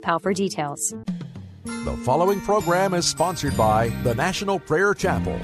PAL for details. The following program is sponsored by the National Prayer Chapel.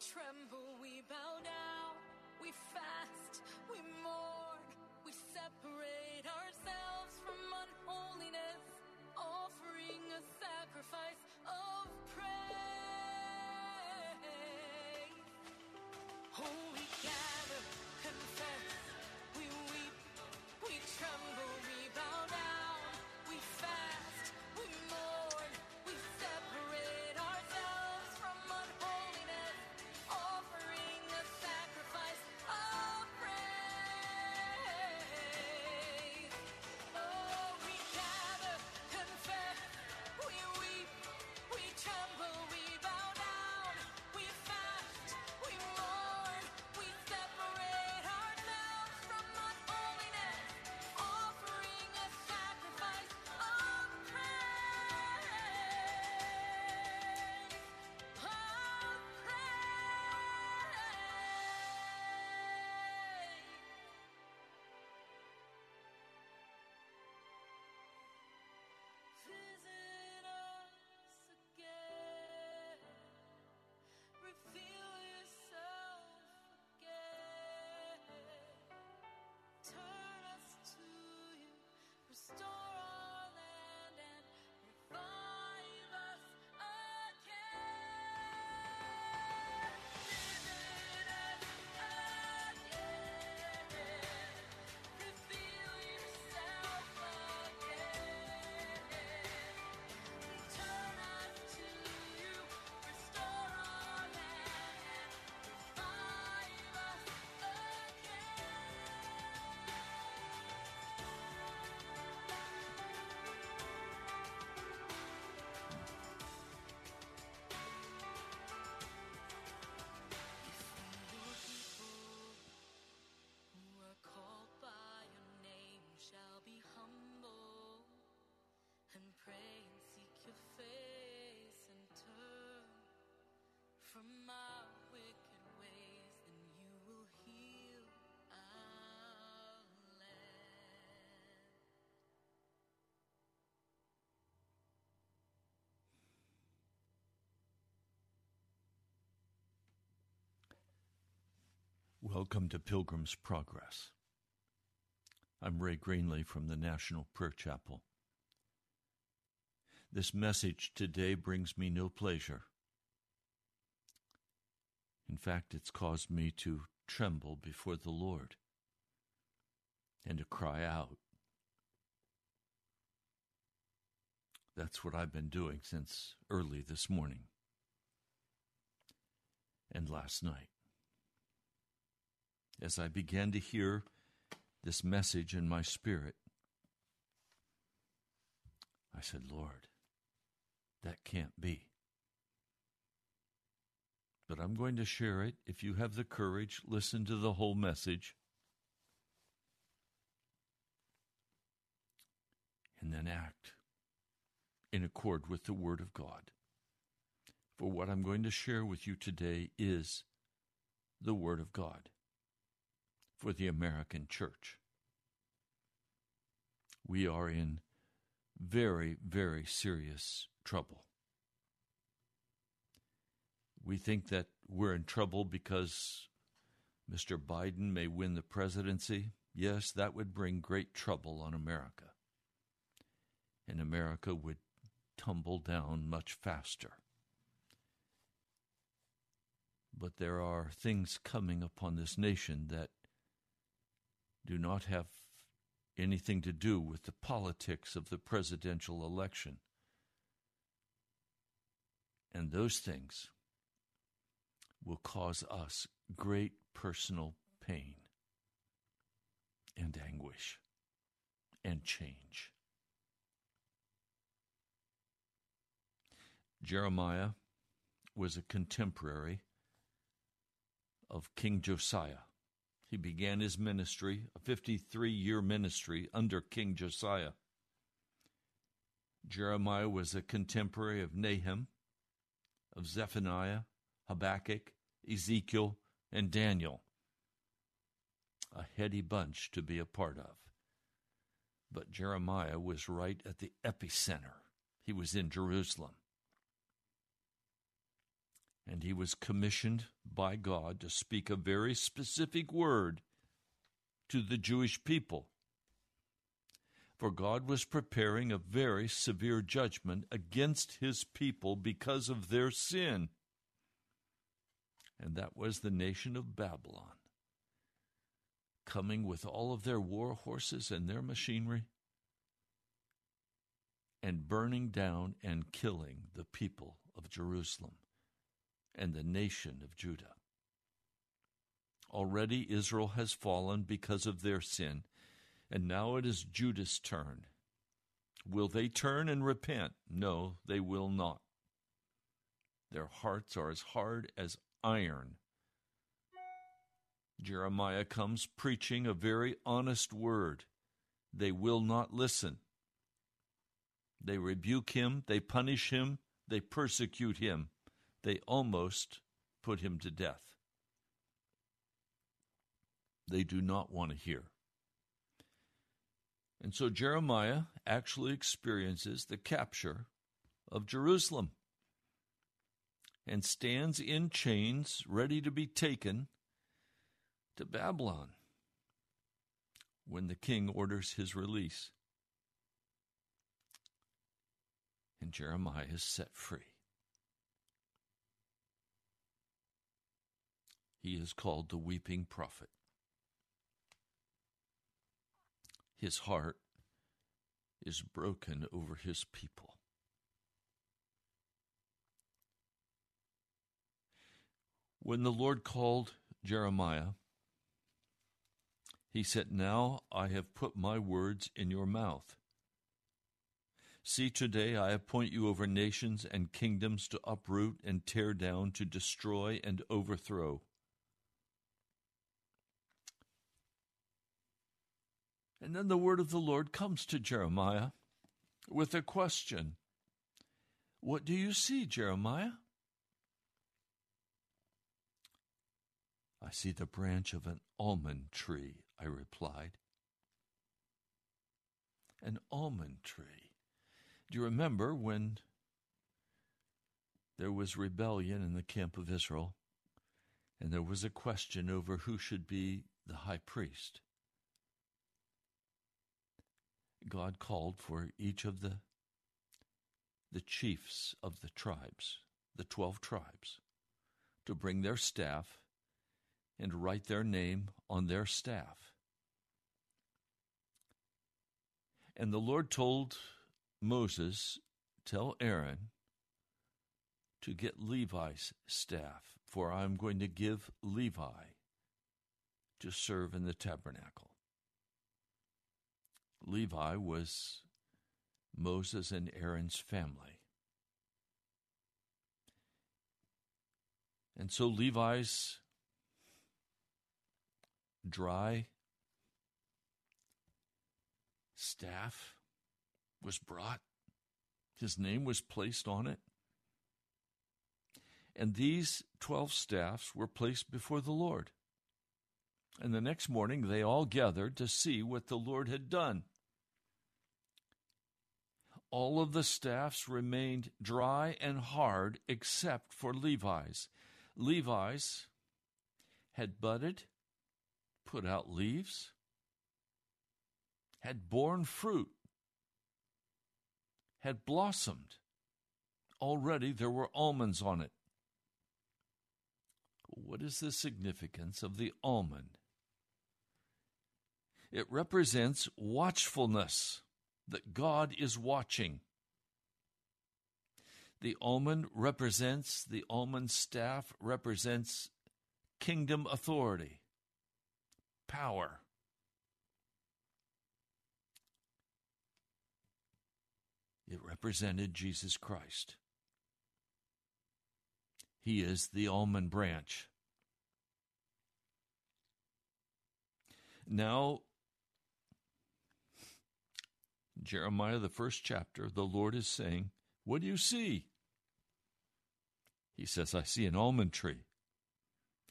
Tremble, we bow down, we fast, we mourn, we separate ourselves from unholiness, offering a sacrifice of praise. Oh, we gather, confess, we weep, we tremble, from our wicked ways, then you will heal our land. Welcome to Pilgrim's Progress. I'm Ray Greenley from the National Prayer Chapel. This message today brings me no pleasure. In fact, it's caused me to tremble before the Lord and to cry out. That's what I've been doing since early this morning and last night. As I began to hear this message in my spirit, I said, Lord, that can't be. But I'm going to share it. If you have the courage, listen to the whole message. And then act in accord with the Word of God. For what I'm going to share with you today is the Word of God for the American church. We are in very, very serious trouble. We think that we're in trouble because Mr. Biden may win the presidency. Yes, that would bring great trouble on America. And America would tumble down much faster. But there are things coming upon this nation that do not have anything to do with the politics of the presidential election. And those things will cause us great personal pain and anguish and change. Jeremiah was a contemporary of King Josiah. He began his ministry, a 53 year ministry under King Josiah. Jeremiah was a contemporary of Nahum, of Zephaniah, Habakkuk, Ezekiel, and Daniel. A heady bunch to be a part of. But Jeremiah was right at the epicenter. He was in Jerusalem. And he was commissioned by God to speak a very specific word to the Jewish people. For God was preparing a very severe judgment against his people because of their sin. And that was the nation of Babylon, coming with all of their war horses and their machinery and burning down and killing the people of Jerusalem and the nation of Judah. Already Israel has fallen because of their sin, and now it is Judah's turn. Will they turn and repent? No, they will not. Their hearts are as hard as iron. Jeremiah comes preaching a very honest word. They will not listen. They rebuke him, they punish him, they persecute him they almost put him to death. They do not want to hear. And so Jeremiah actually experiences the capture of Jerusalem and stands in chains ready to be taken to Babylon when the king orders his release. And Jeremiah is set free. He is called the weeping prophet. His heart is broken over his people. When the Lord called Jeremiah, he said, Now I have put my words in your mouth. See, today I appoint you over nations and kingdoms to uproot and tear down, to destroy and overthrow. And then the word of the Lord comes to Jeremiah with a question What do you see, Jeremiah? I see the branch of an almond tree, I replied. An almond tree. Do you remember when there was rebellion in the camp of Israel and there was a question over who should be the high priest? God called for each of the the chiefs of the tribes, the 12 tribes, to bring their staff and write their name on their staff. And the Lord told Moses, Tell Aaron to get Levi's staff, for I am going to give Levi to serve in the tabernacle. Levi was Moses and Aaron's family. And so Levi's dry staff was brought, his name was placed on it. And these 12 staffs were placed before the Lord. And the next morning they all gathered to see what the Lord had done. All of the staffs remained dry and hard except for Levi's. Levi's had budded, put out leaves, had borne fruit, had blossomed. Already there were almonds on it. What is the significance of the almond? It represents watchfulness, that God is watching. The almond represents, the almond staff represents kingdom authority, power. It represented Jesus Christ. He is the almond branch. Now, Jeremiah, the first chapter, the Lord is saying, What do you see? He says, I see an almond tree,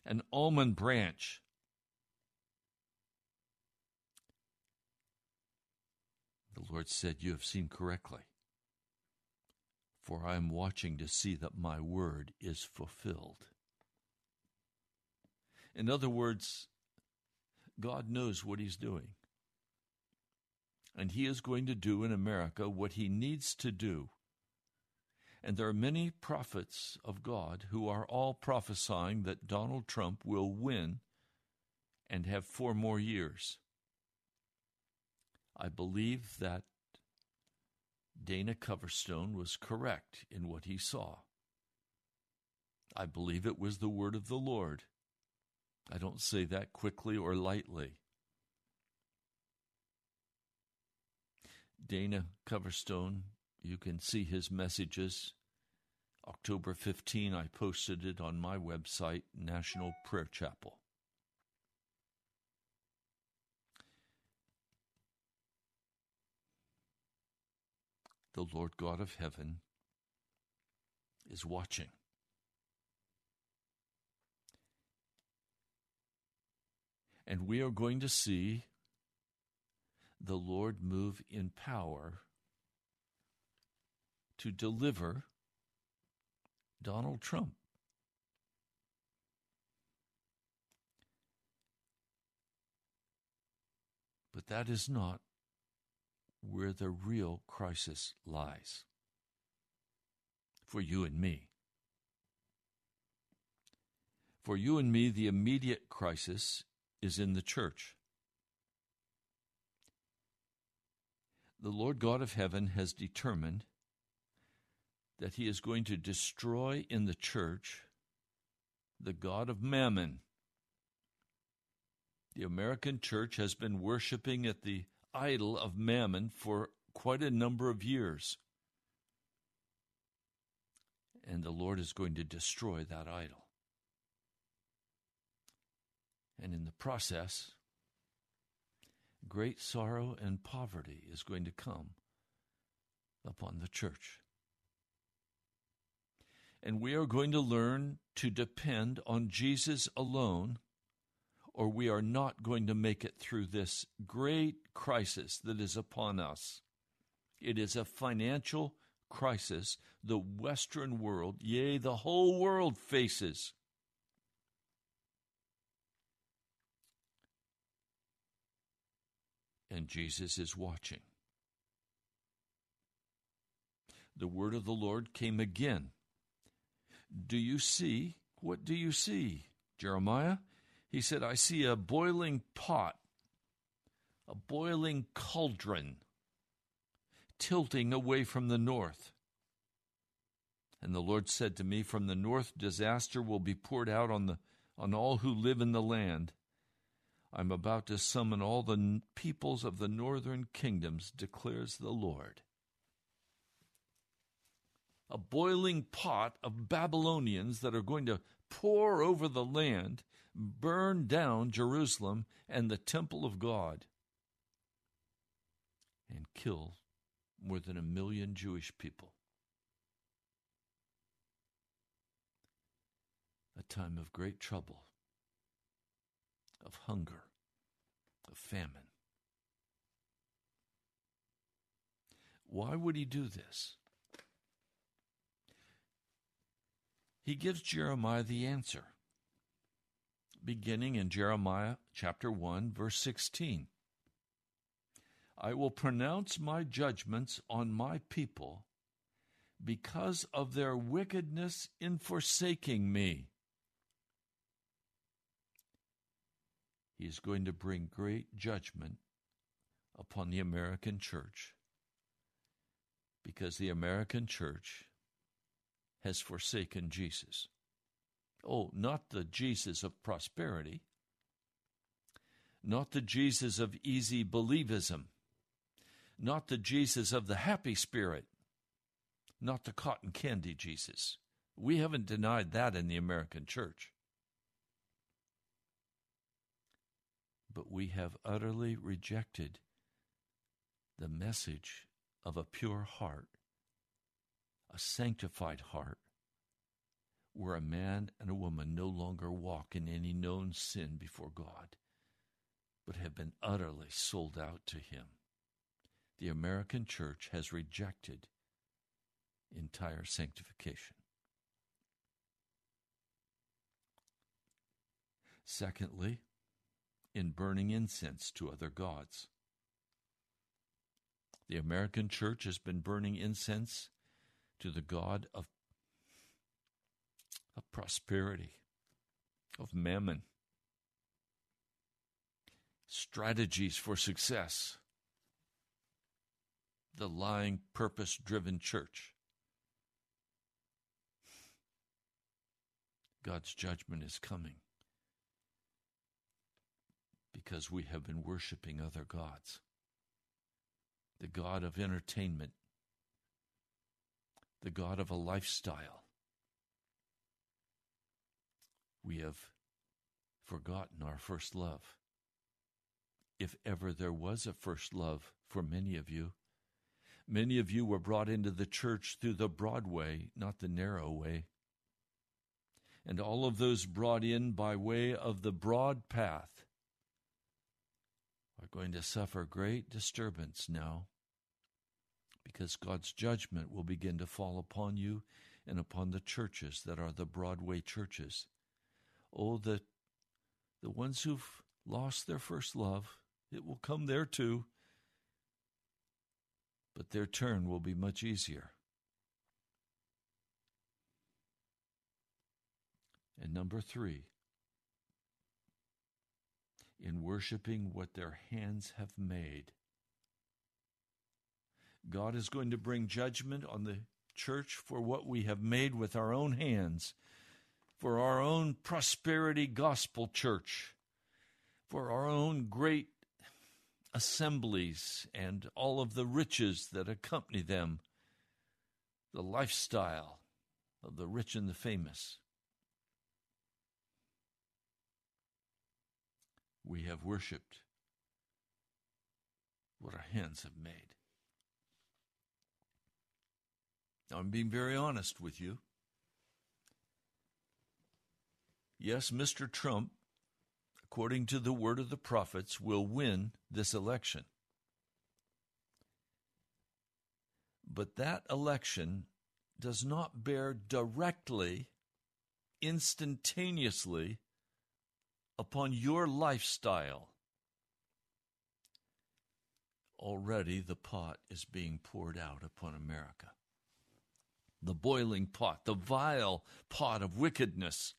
an almond branch. The Lord said, You have seen correctly, for I am watching to see that my word is fulfilled. In other words, God knows what He's doing. And He is going to do in America what He needs to do. And there are many prophets of God who are all prophesying that Donald Trump will win and have four more years. I believe that Dana Coverstone was correct in what he saw. I believe it was the word of the Lord. I don't say that quickly or lightly. Dana Coverstone, you can see his messages. October 15, I posted it on my website, National Prayer Chapel. The Lord God of heaven is watching. And we are going to see the Lord move in power to deliver Donald Trump. But that is not where the real crisis lies for you and me. For you and me, the immediate crisis is in the church. The Lord God of heaven has determined that he is going to destroy in the church the God of mammon. The American church has been worshiping at the idol of mammon for quite a number of years. And the Lord is going to destroy that idol. And in the process, great sorrow and poverty is going to come upon the church. And we are going to learn to depend on Jesus alone or we are not going to make it through this great crisis that is upon us. It is a financial crisis the Western world, yea, the whole world faces. And Jesus is watching. The word of the Lord came again. Do you see? What do you see, Jeremiah? He said, I see a boiling pot, a boiling cauldron, tilting away from the north. And the Lord said to me, From the north disaster will be poured out on, the, on all who live in the land. I'm about to summon all the peoples of the northern kingdoms, declares the Lord. A boiling pot of Babylonians that are going to pour over the land, burn down Jerusalem and the temple of God, and kill more than a million Jewish people. A time of great trouble, of hunger, of famine. Why would he do this? He gives Jeremiah the answer, beginning in Jeremiah chapter 1, verse 16. I will pronounce my judgments on my people because of their wickedness in forsaking me. He is going to bring great judgment upon the American church because the American church has forsaken Jesus. Oh, not the Jesus of prosperity, not the Jesus of easy believism, not the Jesus of the happy spirit, not the cotton candy Jesus. We haven't denied that in the American church. But we have utterly rejected the message of a pure heart, a sanctified heart, where a man and a woman no longer walk in any known sin before God, but have been utterly sold out to Him. The American church has rejected entire sanctification. Secondly, in burning incense to other gods. The American church has been burning incense to the God of, of prosperity, of mammon, strategies for success, the lying, purpose driven church. God's judgment is coming because we have been worshiping other gods. The God of entertainment, the God of a lifestyle. We have forgotten our first love. If ever there was a first love for many of you, many of you were brought into the church through the broad way, not the narrow way. And all of those brought in by way of the broad path are going to suffer great disturbance now because God's judgment will begin to fall upon you and upon the churches that are the Broadway churches. Oh, the, the ones who've lost their first love, it will come there too. But their turn will be much easier. And number three, in worshiping what their hands have made. God is going to bring judgment on the church for what we have made with our own hands, for our own prosperity gospel church, for our own great assemblies and all of the riches that accompany them, the lifestyle of the rich and the famous. we have worshiped what our hands have made. I'm being very honest with you. Yes, Mr. Trump, according to the word of the prophets, will win this election. But that election does not bear directly, instantaneously upon your lifestyle. Already the pot is being poured out upon America. The boiling pot, the vile pot of wickedness.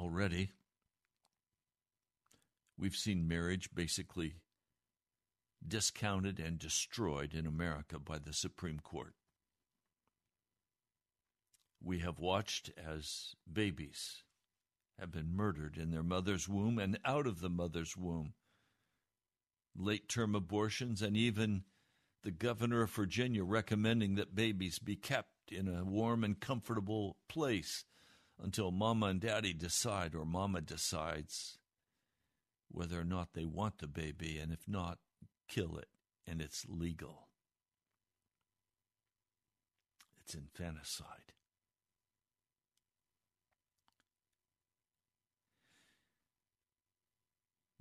Already, we've seen marriage basically discounted and destroyed in America by the Supreme Court. We have watched as babies have been murdered in their mother's womb and out of the mother's womb. Late term abortions, and even the governor of Virginia recommending that babies be kept in a warm and comfortable place until mama and daddy decide, or mama decides, whether or not they want the baby, and if not, kill it, and it's legal. It's infanticide.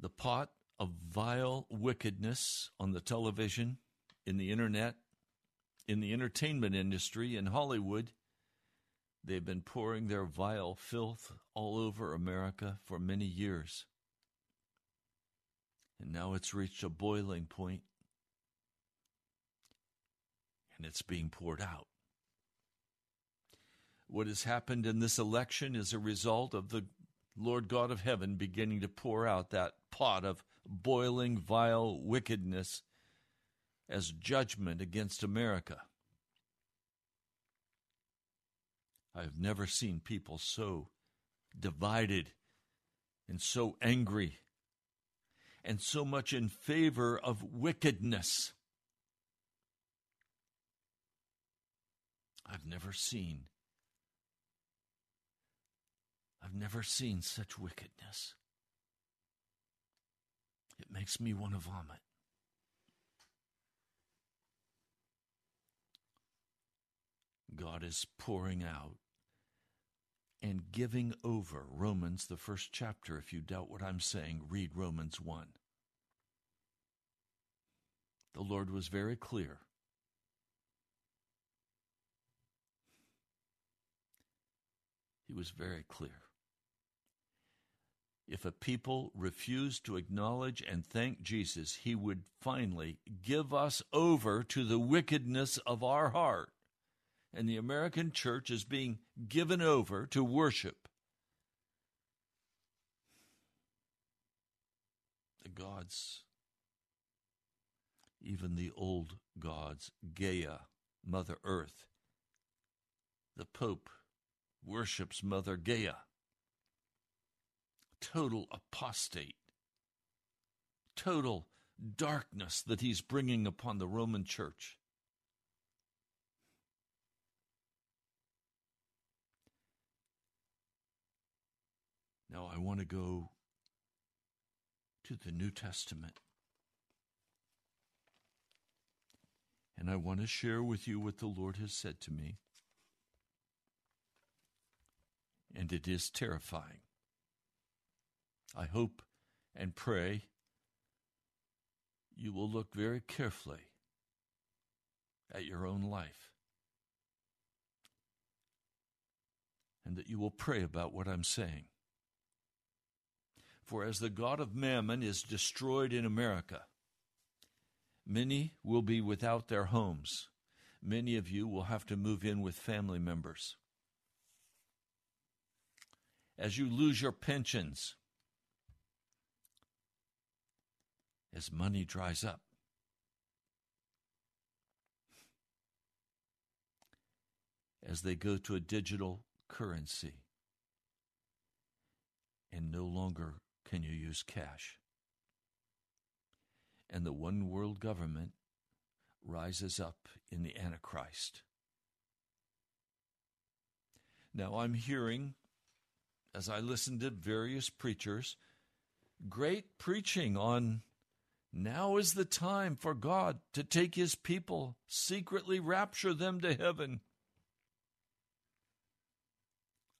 The pot of vile wickedness on the television, in the internet, in the entertainment industry, in Hollywood, they've been pouring their vile filth all over America for many years. And now it's reached a boiling point and it's being poured out. What has happened in this election is a result of the Lord God of heaven beginning to pour out that pot of boiling, vile wickedness as judgment against America. I have never seen people so divided and so angry and so much in favor of wickedness. I've never seen I've never seen such wickedness. It makes me want to vomit. God is pouring out and giving over. Romans, the first chapter. If you doubt what I'm saying, read Romans 1. The Lord was very clear. He was very clear. If a people refused to acknowledge and thank Jesus, he would finally give us over to the wickedness of our heart and the American church is being given over to worship the gods, even the old gods, Gaia, Mother Earth. The Pope worships Mother Gaia. Total apostate, total darkness that he's bringing upon the Roman church. Now I want to go to the New Testament. And I want to share with you what the Lord has said to me. And it is terrifying. I hope and pray you will look very carefully at your own life and that you will pray about what I'm saying. For as the God of mammon is destroyed in America, many will be without their homes. Many of you will have to move in with family members. As you lose your pensions, as money dries up, as they go to a digital currency and no longer can you use cash? And the one world government rises up in the Antichrist. Now I'm hearing, as I listen to various preachers, great preaching on now is the time for God to take his people, secretly rapture them to heaven.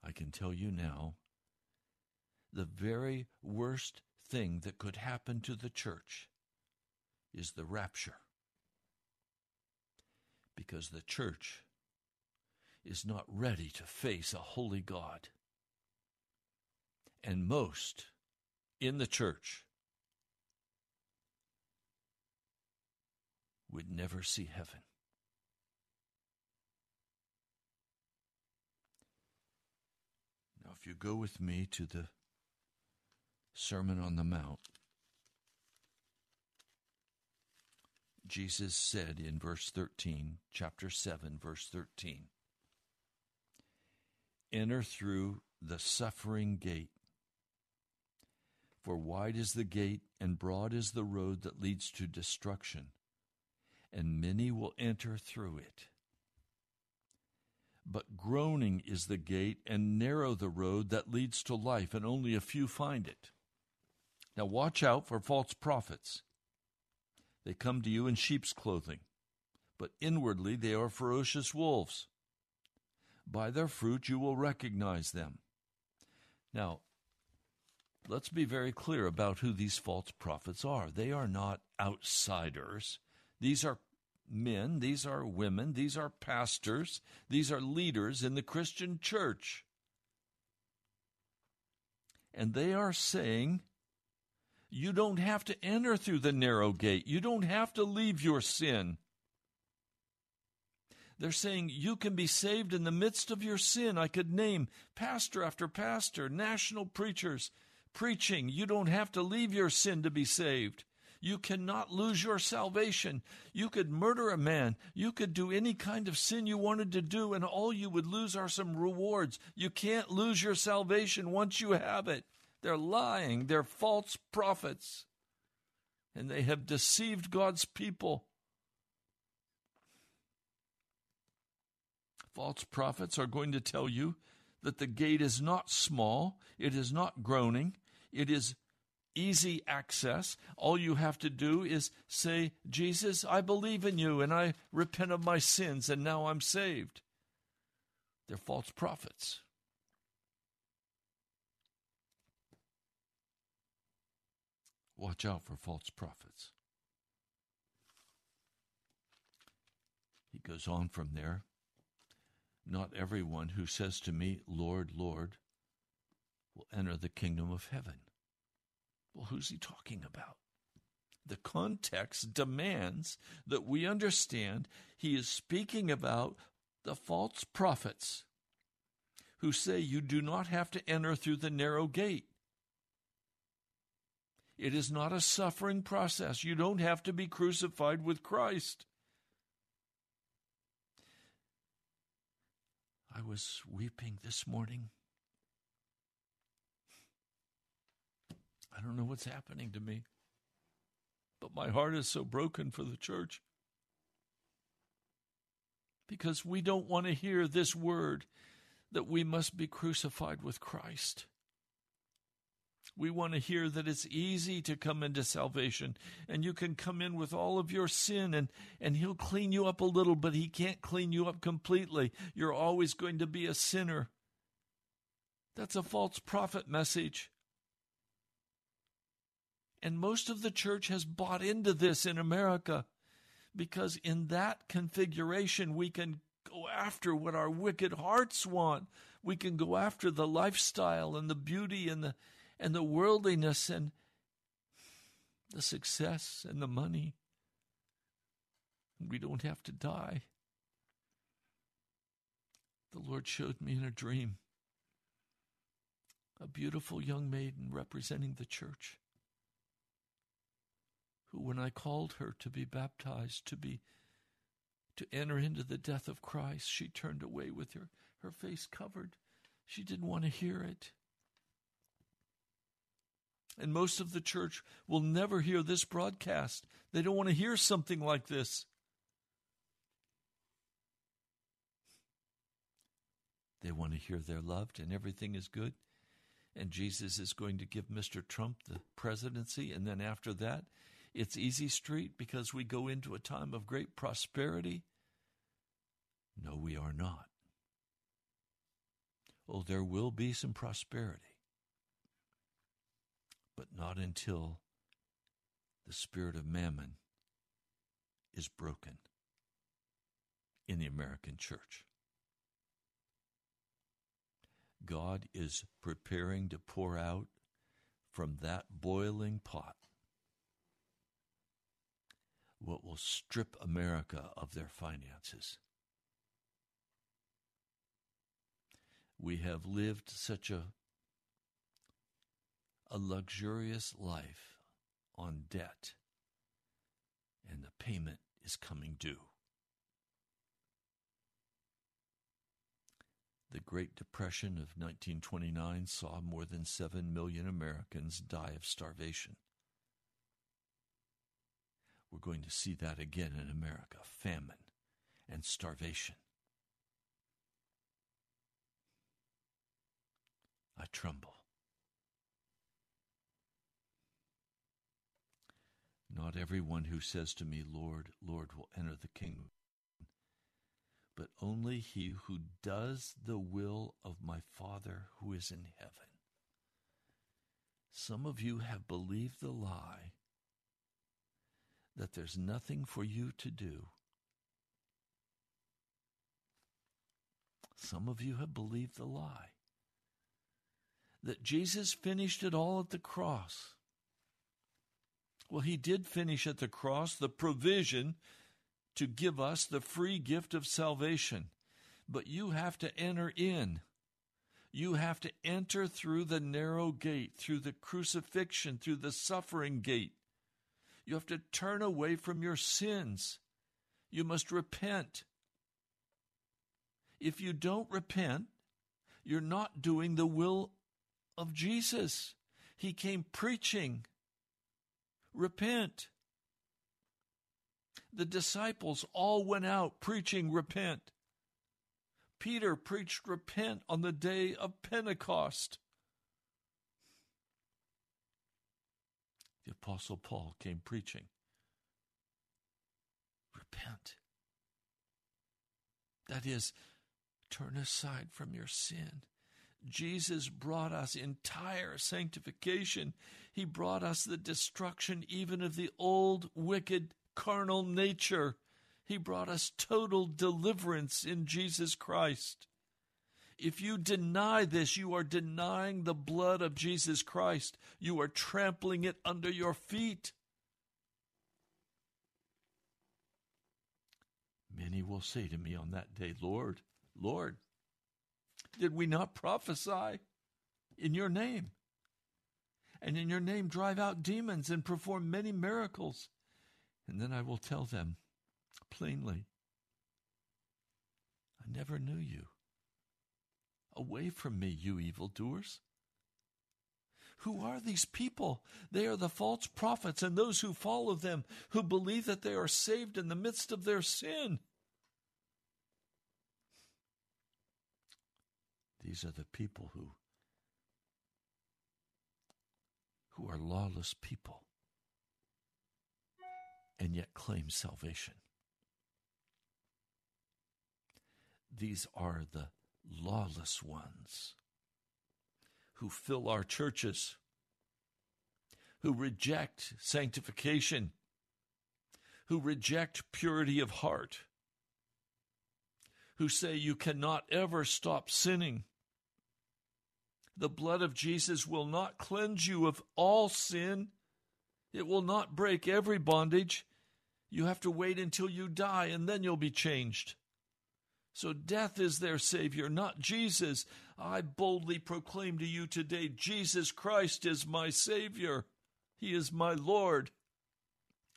I can tell you now the very worst thing that could happen to the church is the rapture. Because the church is not ready to face a holy God. And most in the church would never see heaven. Now, if you go with me to the Sermon on the Mount, Jesus said in verse 13, chapter 7, verse 13, Enter through the suffering gate. For wide is the gate and broad is the road that leads to destruction, and many will enter through it. But groaning is the gate and narrow the road that leads to life, and only a few find it. Now watch out for false prophets. They come to you in sheep's clothing, but inwardly they are ferocious wolves. By their fruit you will recognize them. Now, let's be very clear about who these false prophets are. They are not outsiders. These are men, these are women, these are pastors, these are leaders in the Christian church. And they are saying, you don't have to enter through the narrow gate. You don't have to leave your sin. They're saying you can be saved in the midst of your sin. I could name pastor after pastor, national preachers preaching. You don't have to leave your sin to be saved. You cannot lose your salvation. You could murder a man. You could do any kind of sin you wanted to do, and all you would lose are some rewards. You can't lose your salvation once you have it. They're lying. They're false prophets. And they have deceived God's people. False prophets are going to tell you that the gate is not small, it is not groaning, it is easy access. All you have to do is say, Jesus, I believe in you and I repent of my sins and now I'm saved. They're false prophets. Watch out for false prophets. He goes on from there. Not everyone who says to me, Lord, Lord, will enter the kingdom of heaven. Well, who's he talking about? The context demands that we understand he is speaking about the false prophets who say you do not have to enter through the narrow gate. It is not a suffering process. You don't have to be crucified with Christ. I was weeping this morning. I don't know what's happening to me, but my heart is so broken for the church because we don't want to hear this word that we must be crucified with Christ. We want to hear that it's easy to come into salvation and you can come in with all of your sin and, and He'll clean you up a little, but He can't clean you up completely. You're always going to be a sinner. That's a false prophet message. And most of the church has bought into this in America because in that configuration we can go after what our wicked hearts want. We can go after the lifestyle and the beauty and the and the worldliness and the success and the money. We don't have to die. The Lord showed me in a dream a beautiful young maiden representing the church who when I called her to be baptized to be to enter into the death of Christ she turned away with her her face covered she didn't want to hear it and most of the church will never hear this broadcast. They don't want to hear something like this. They want to hear they're loved and everything is good. And Jesus is going to give Mr. Trump the presidency. And then after that, it's easy street because we go into a time of great prosperity. No, we are not. Oh, there will be some prosperity but not until the spirit of mammon is broken in the American church. God is preparing to pour out from that boiling pot what will strip America of their finances. We have lived such a a luxurious life on debt, and the payment is coming due. The Great Depression of 1929 saw more than 7 million Americans die of starvation. We're going to see that again in America famine and starvation. I tremble. Not everyone who says to me, Lord, Lord, will enter the kingdom, but only he who does the will of my Father who is in heaven. Some of you have believed the lie that there's nothing for you to do. Some of you have believed the lie that Jesus finished it all at the cross. Well, he did finish at the cross the provision to give us the free gift of salvation. But you have to enter in. You have to enter through the narrow gate, through the crucifixion, through the suffering gate. You have to turn away from your sins. You must repent. If you don't repent, you're not doing the will of Jesus. He came preaching repent. The disciples all went out preaching repent. Peter preached repent on the day of Pentecost. The Apostle Paul came preaching repent. That is, turn aside from your sin Jesus brought us entire sanctification. He brought us the destruction even of the old, wicked, carnal nature. He brought us total deliverance in Jesus Christ. If you deny this, you are denying the blood of Jesus Christ. You are trampling it under your feet. Many will say to me on that day, Lord, Lord, did we not prophesy in your name? And in your name drive out demons and perform many miracles. And then I will tell them plainly, I never knew you. Away from me, you evildoers. Who are these people? They are the false prophets and those who follow them, who believe that they are saved in the midst of their sin. These are the people who who are lawless people and yet claim salvation. These are the lawless ones who fill our churches, who reject sanctification, who reject purity of heart, who say you cannot ever stop sinning, the blood of Jesus will not cleanse you of all sin. It will not break every bondage. You have to wait until you die and then you'll be changed. So death is their Savior, not Jesus. I boldly proclaim to you today Jesus Christ is my Savior. He is my Lord.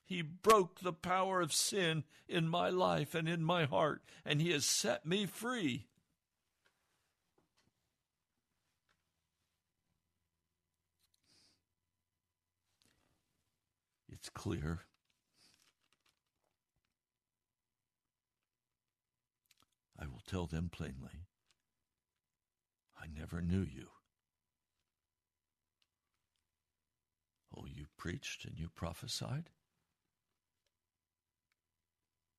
He broke the power of sin in my life and in my heart, and He has set me free. It's clear. I will tell them plainly I never knew you. Oh, you preached and you prophesied?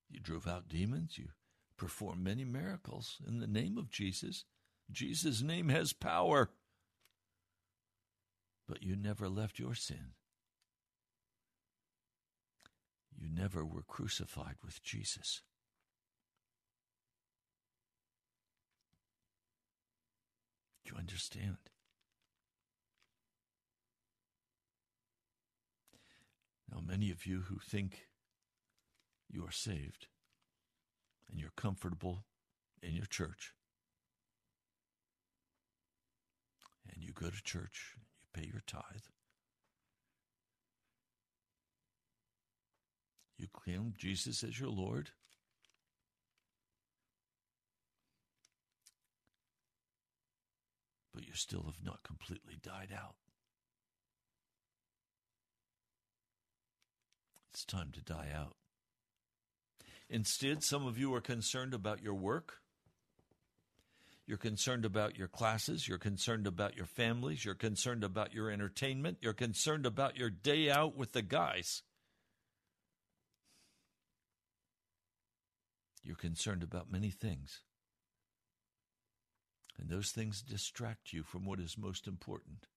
You drove out demons. You performed many miracles in the name of Jesus. Jesus' name has power. But you never left your sin. You never were crucified with Jesus. Do you understand? Now, many of you who think you are saved and you're comfortable in your church, and you go to church, you pay your tithe, you claim Jesus as your Lord. But you still have not completely died out. It's time to die out. Instead, some of you are concerned about your work. You're concerned about your classes. You're concerned about your families. You're concerned about your entertainment. You're concerned about your day out with the guys. You're concerned about many things. And those things distract you from what is most important.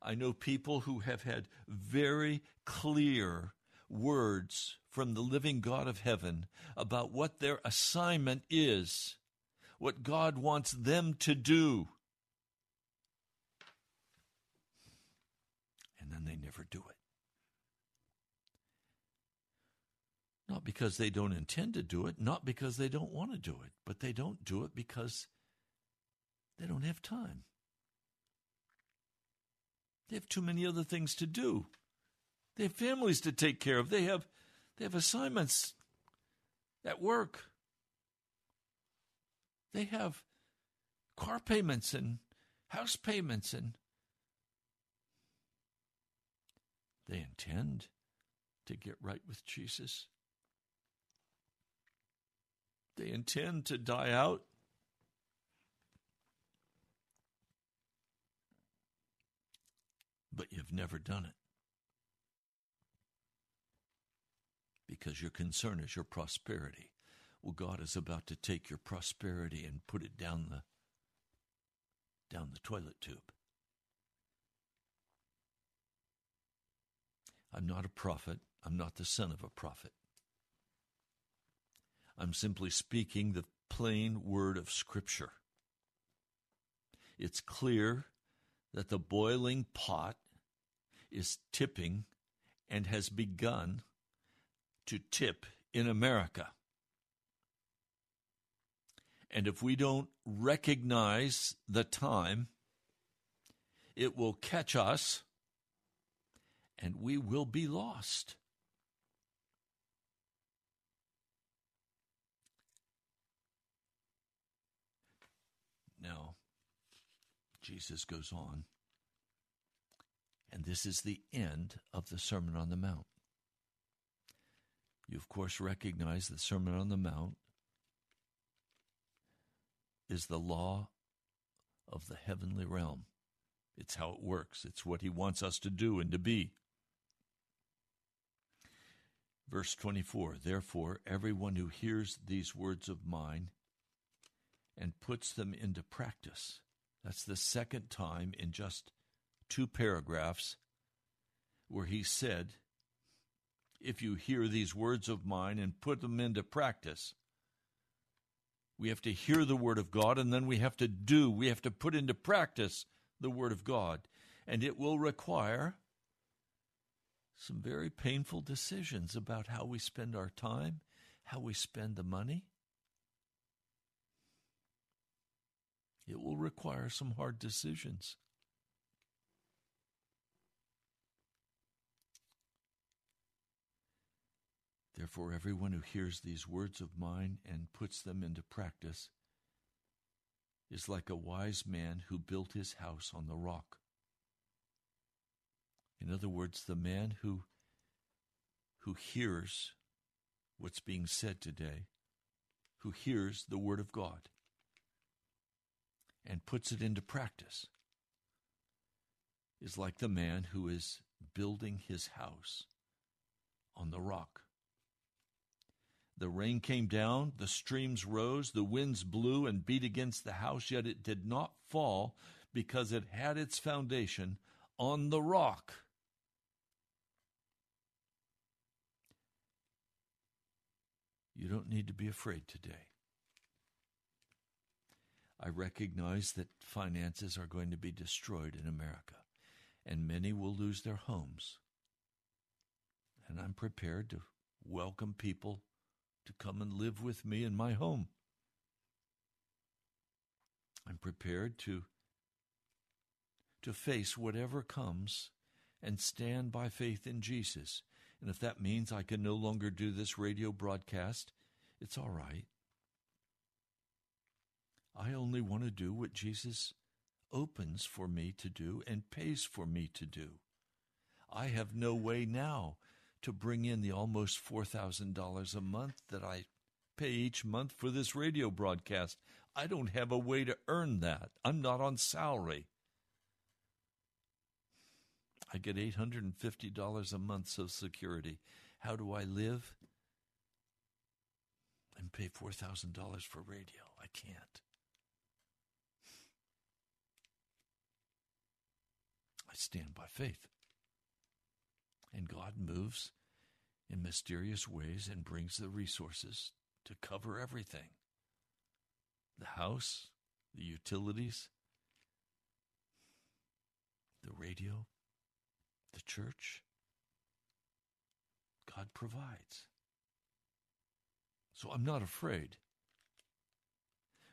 I know people who have had very clear words from the living God of heaven about what their assignment is, what God wants them to do. And then they never do it. Not because they don't intend to do it, not because they don't want to do it, but they don't do it because they don't have time. They have too many other things to do. They have families to take care of. They have they have assignments at work. They have car payments and house payments and they intend to get right with Jesus. They intend to die out. But you've never done it. Because your concern is your prosperity. Well, God is about to take your prosperity and put it down the down the toilet tube. I'm not a prophet. I'm not the son of a prophet. I'm simply speaking the plain word of Scripture. It's clear that the boiling pot is tipping and has begun to tip in America. And if we don't recognize the time, it will catch us and we will be lost. Now, Jesus goes on, and this is the end of the Sermon on the Mount. You, of course, recognize the Sermon on the Mount is the law of the heavenly realm. It's how it works, it's what He wants us to do and to be. Verse 24 Therefore, everyone who hears these words of mine and puts them into practice. That's the second time in just two paragraphs where he said, If you hear these words of mine and put them into practice, we have to hear the Word of God and then we have to do, we have to put into practice the Word of God. And it will require some very painful decisions about how we spend our time, how we spend the money. It will require some hard decisions. Therefore, everyone who hears these words of mine and puts them into practice is like a wise man who built his house on the rock. In other words, the man who, who hears what's being said today, who hears the Word of God and puts it into practice, is like the man who is building his house on the rock. The rain came down, the streams rose, the winds blew and beat against the house, yet it did not fall because it had its foundation on the rock. You don't need to be afraid today. I recognize that finances are going to be destroyed in America, and many will lose their homes. And I'm prepared to welcome people to come and live with me in my home. I'm prepared to to face whatever comes and stand by faith in Jesus. And if that means I can no longer do this radio broadcast, it's all right. I only want to do what Jesus opens for me to do and pays for me to do. I have no way now to bring in the almost $4,000 a month that I pay each month for this radio broadcast. I don't have a way to earn that. I'm not on salary. I get $850 a month Social Security. How do I live? And pay $4,000 for radio. I can't. Stand by faith. And God moves in mysterious ways and brings the resources to cover everything the house, the utilities, the radio, the church. God provides. So I'm not afraid.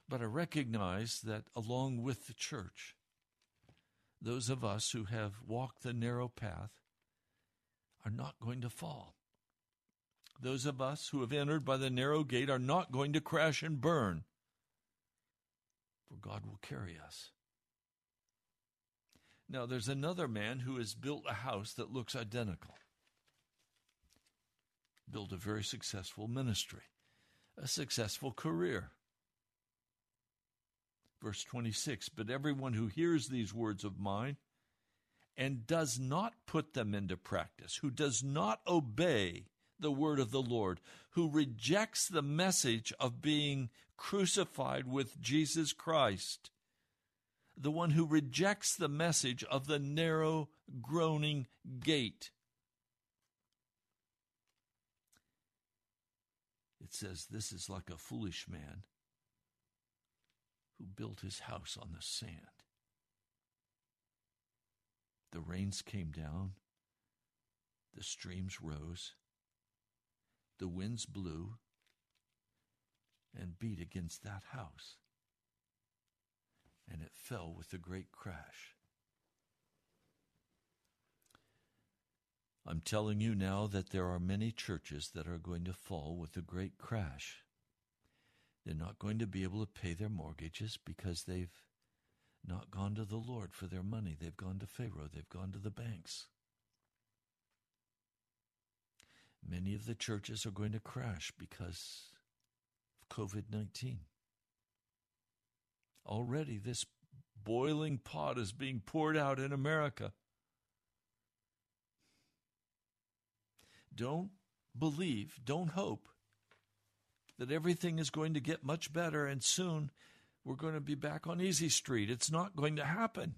But I recognize that along with the church, those of us who have walked the narrow path are not going to fall. Those of us who have entered by the narrow gate are not going to crash and burn, for God will carry us. Now, there's another man who has built a house that looks identical, built a very successful ministry, a successful career. Verse 26 But everyone who hears these words of mine and does not put them into practice, who does not obey the word of the Lord, who rejects the message of being crucified with Jesus Christ, the one who rejects the message of the narrow, groaning gate. It says this is like a foolish man who built his house on the sand. The rains came down, the streams rose, the winds blew and beat against that house, and it fell with a great crash. I'm telling you now that there are many churches that are going to fall with a great crash. They're not going to be able to pay their mortgages because they've not gone to the Lord for their money. They've gone to Pharaoh, they've gone to the banks. Many of the churches are going to crash because of COVID 19. Already, this boiling pot is being poured out in America. Don't believe, don't hope that everything is going to get much better and soon we're going to be back on Easy Street. It's not going to happen.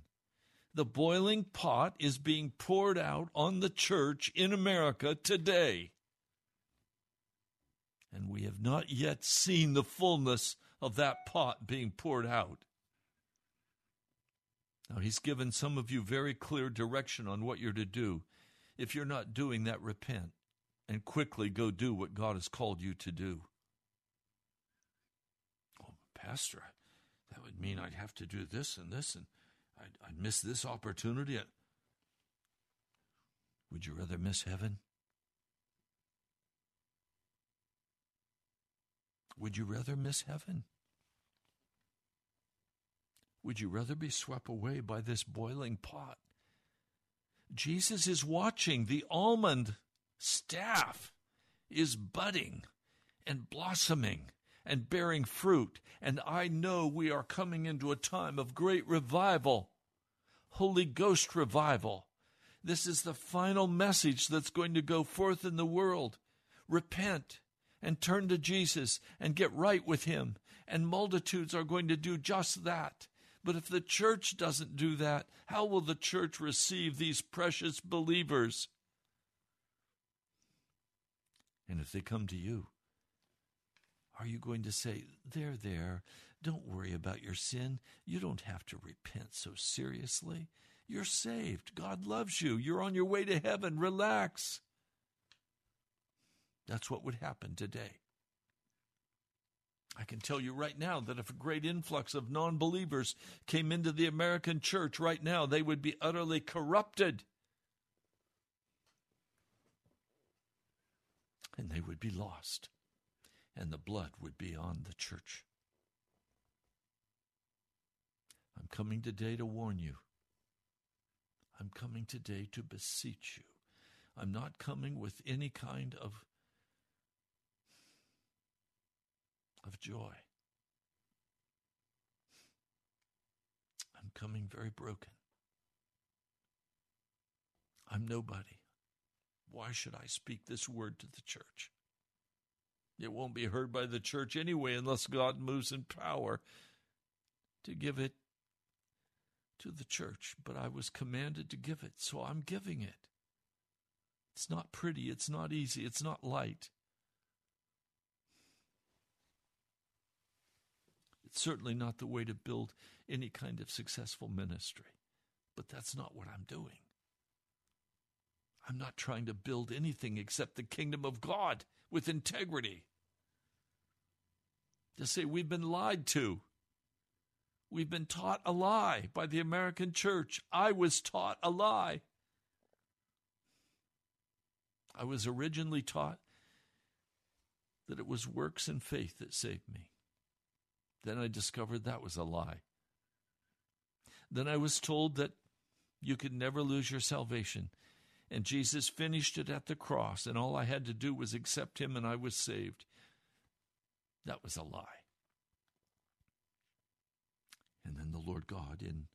The boiling pot is being poured out on the church in America today. And we have not yet seen the fullness of that pot being poured out. Now, he's given some of you very clear direction on what you're to do. If you're not doing that, repent and quickly go do what God has called you to do. Pastor, that would mean I'd have to do this and this, and I'd, I'd miss this opportunity. Would you rather miss heaven? Would you rather miss heaven? Would you rather be swept away by this boiling pot? Jesus is watching. The almond staff is budding and blossoming and bearing fruit. And I know we are coming into a time of great revival, Holy Ghost revival. This is the final message that's going to go forth in the world. Repent and turn to Jesus and get right with Him. And multitudes are going to do just that. But if the church doesn't do that, how will the church receive these precious believers? And if they come to you, are you going to say, There, there, don't worry about your sin. You don't have to repent so seriously. You're saved. God loves you. You're on your way to heaven. Relax. That's what would happen today. I can tell you right now that if a great influx of non believers came into the American church right now, they would be utterly corrupted. And they would be lost. And the blood would be on the church. I'm coming today to warn you. I'm coming today to beseech you. I'm not coming with any kind of of joy. I'm coming very broken. I'm nobody. Why should I speak this word to the church? It won't be heard by the church anyway unless God moves in power to give it to the church. But I was commanded to give it, so I'm giving it. It's not pretty, it's not easy, it's not light. It's certainly not the way to build any kind of successful ministry. But that's not what I'm doing. I'm not trying to build anything except the kingdom of God with integrity. To say we've been lied to. We've been taught a lie by the American church. I was taught a lie. I was originally taught that it was works and faith that saved me. Then I discovered that was a lie. Then I was told that you could never lose your salvation. And Jesus finished it at the cross, and all I had to do was accept him, and I was saved. That was a lie. And then the Lord God, in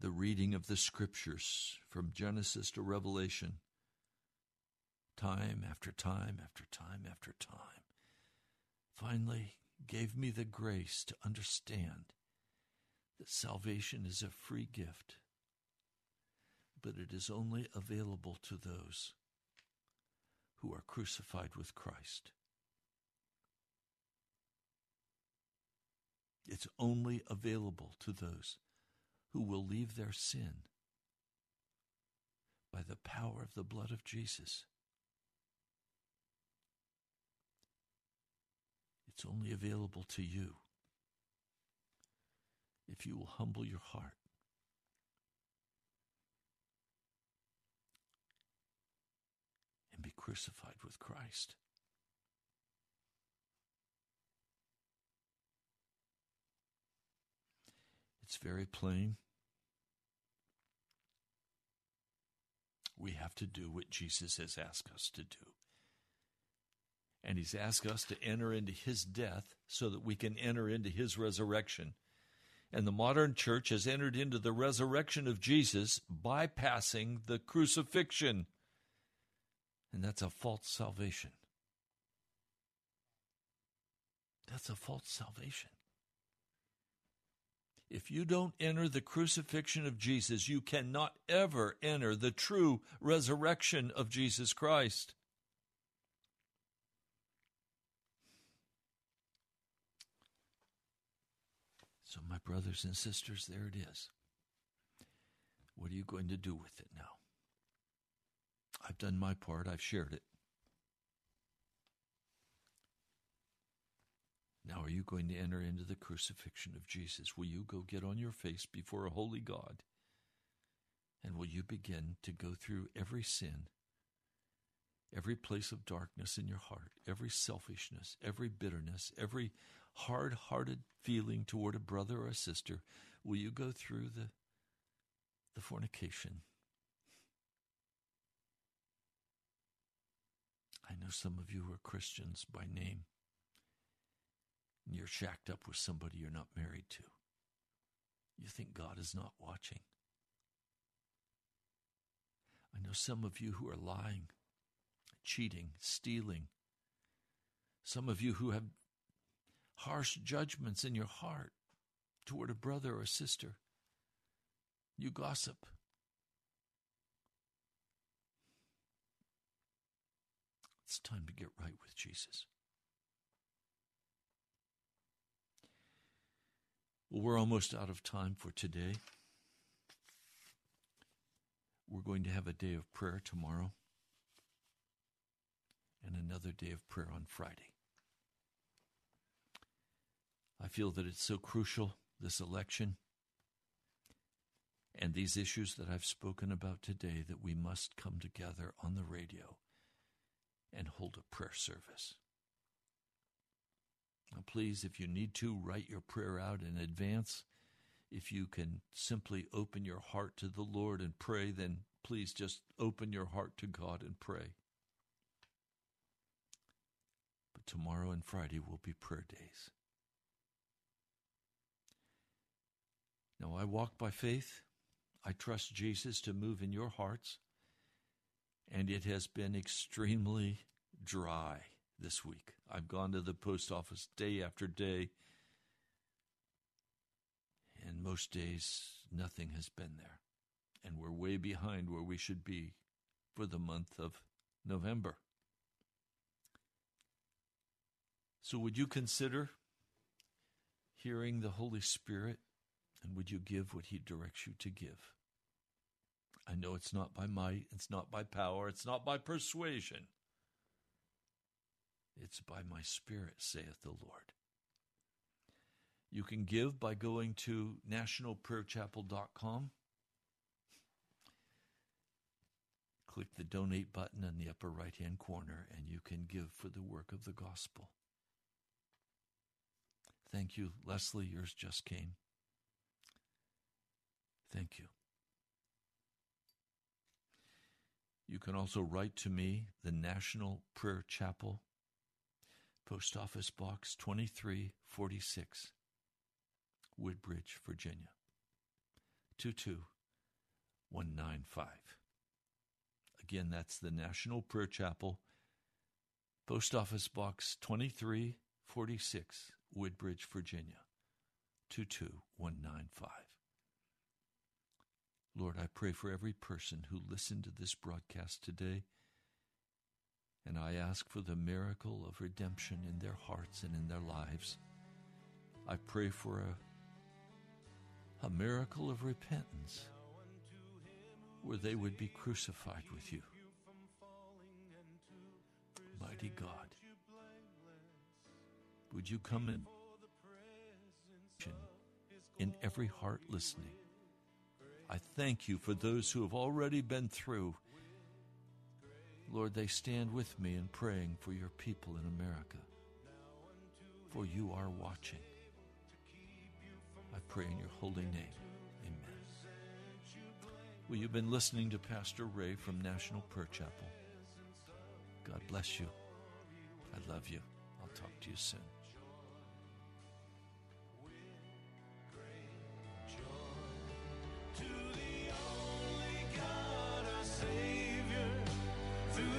the reading of the scriptures from Genesis to Revelation, time after time after time after time, finally gave me the grace to understand that salvation is a free gift, but it is only available to those who are crucified with Christ. It's only available to those who will leave their sin by the power of the blood of Jesus. It's only available to you if you will humble your heart. And be crucified with Christ. It's very plain. We have to do what Jesus has asked us to do. And he's asked us to enter into his death so that we can enter into his resurrection. And the modern church has entered into the resurrection of Jesus, bypassing the crucifixion. And that's a false salvation. That's a false salvation. If you don't enter the crucifixion of Jesus, you cannot ever enter the true resurrection of Jesus Christ. So, my brothers and sisters, there it is. What are you going to do with it now? I've done my part, I've shared it. Now, are you going to enter into the crucifixion of Jesus? Will you go get on your face before a holy God? And will you begin to go through every sin, every place of darkness in your heart, every selfishness, every bitterness, every hard hearted feeling toward a brother or a sister? Will you go through the, the fornication? I know some of you are Christians by name and you're shacked up with somebody you're not married to. You think God is not watching. I know some of you who are lying, cheating, stealing. Some of you who have harsh judgments in your heart. toward a brother or sister. You gossip. It's time to get right with Jesus. Well, we're almost out of time for today. We're going to have a day of prayer tomorrow and another day of prayer on Friday. I feel that it's so crucial, this election, and these issues that I've spoken about today, that we must come together on the radio and hold a prayer service. Now, please, if you need to, write your prayer out in advance. If you can simply open your heart to the Lord and pray, then please just open your heart to God and pray. But tomorrow and Friday will be prayer days. Now, I walk by faith. I trust Jesus to move in your hearts. And it has been extremely dry this week. I've gone to the post office day after day, and most days nothing has been there. And we're way behind where we should be for the month of November. So, would you consider hearing the Holy Spirit and would you give what He directs you to give? I know it's not by might, it's not by power, it's not by persuasion. It's by my Spirit, saith the Lord. You can give by going to nationalprayerchapel.com. Click the donate button in the upper right hand corner, and you can give for the work of the gospel. Thank you, Leslie. Yours just came. Thank you. You can also write to me, the National Prayer Chapel, Post Office Box 2346, Woodbridge, Virginia 22195. Again, that's the National Prayer Chapel, Post Office Box 2346, Woodbridge, Virginia 22195. Lord, I pray for every person who listened to this broadcast today, and I ask for the miracle of redemption in their hearts and in their lives. I pray for a, a miracle of repentance where they would be crucified with you. Mighty God, would you come in in every heart listening? I thank you for those who have already been through. Lord, they stand with me in praying for your people in America, for you are watching. I pray in your holy name. Amen. Well, you've been listening to Pastor Ray from National Prayer Chapel. God bless you. I love you. I'll talk to you soon.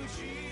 Jesus.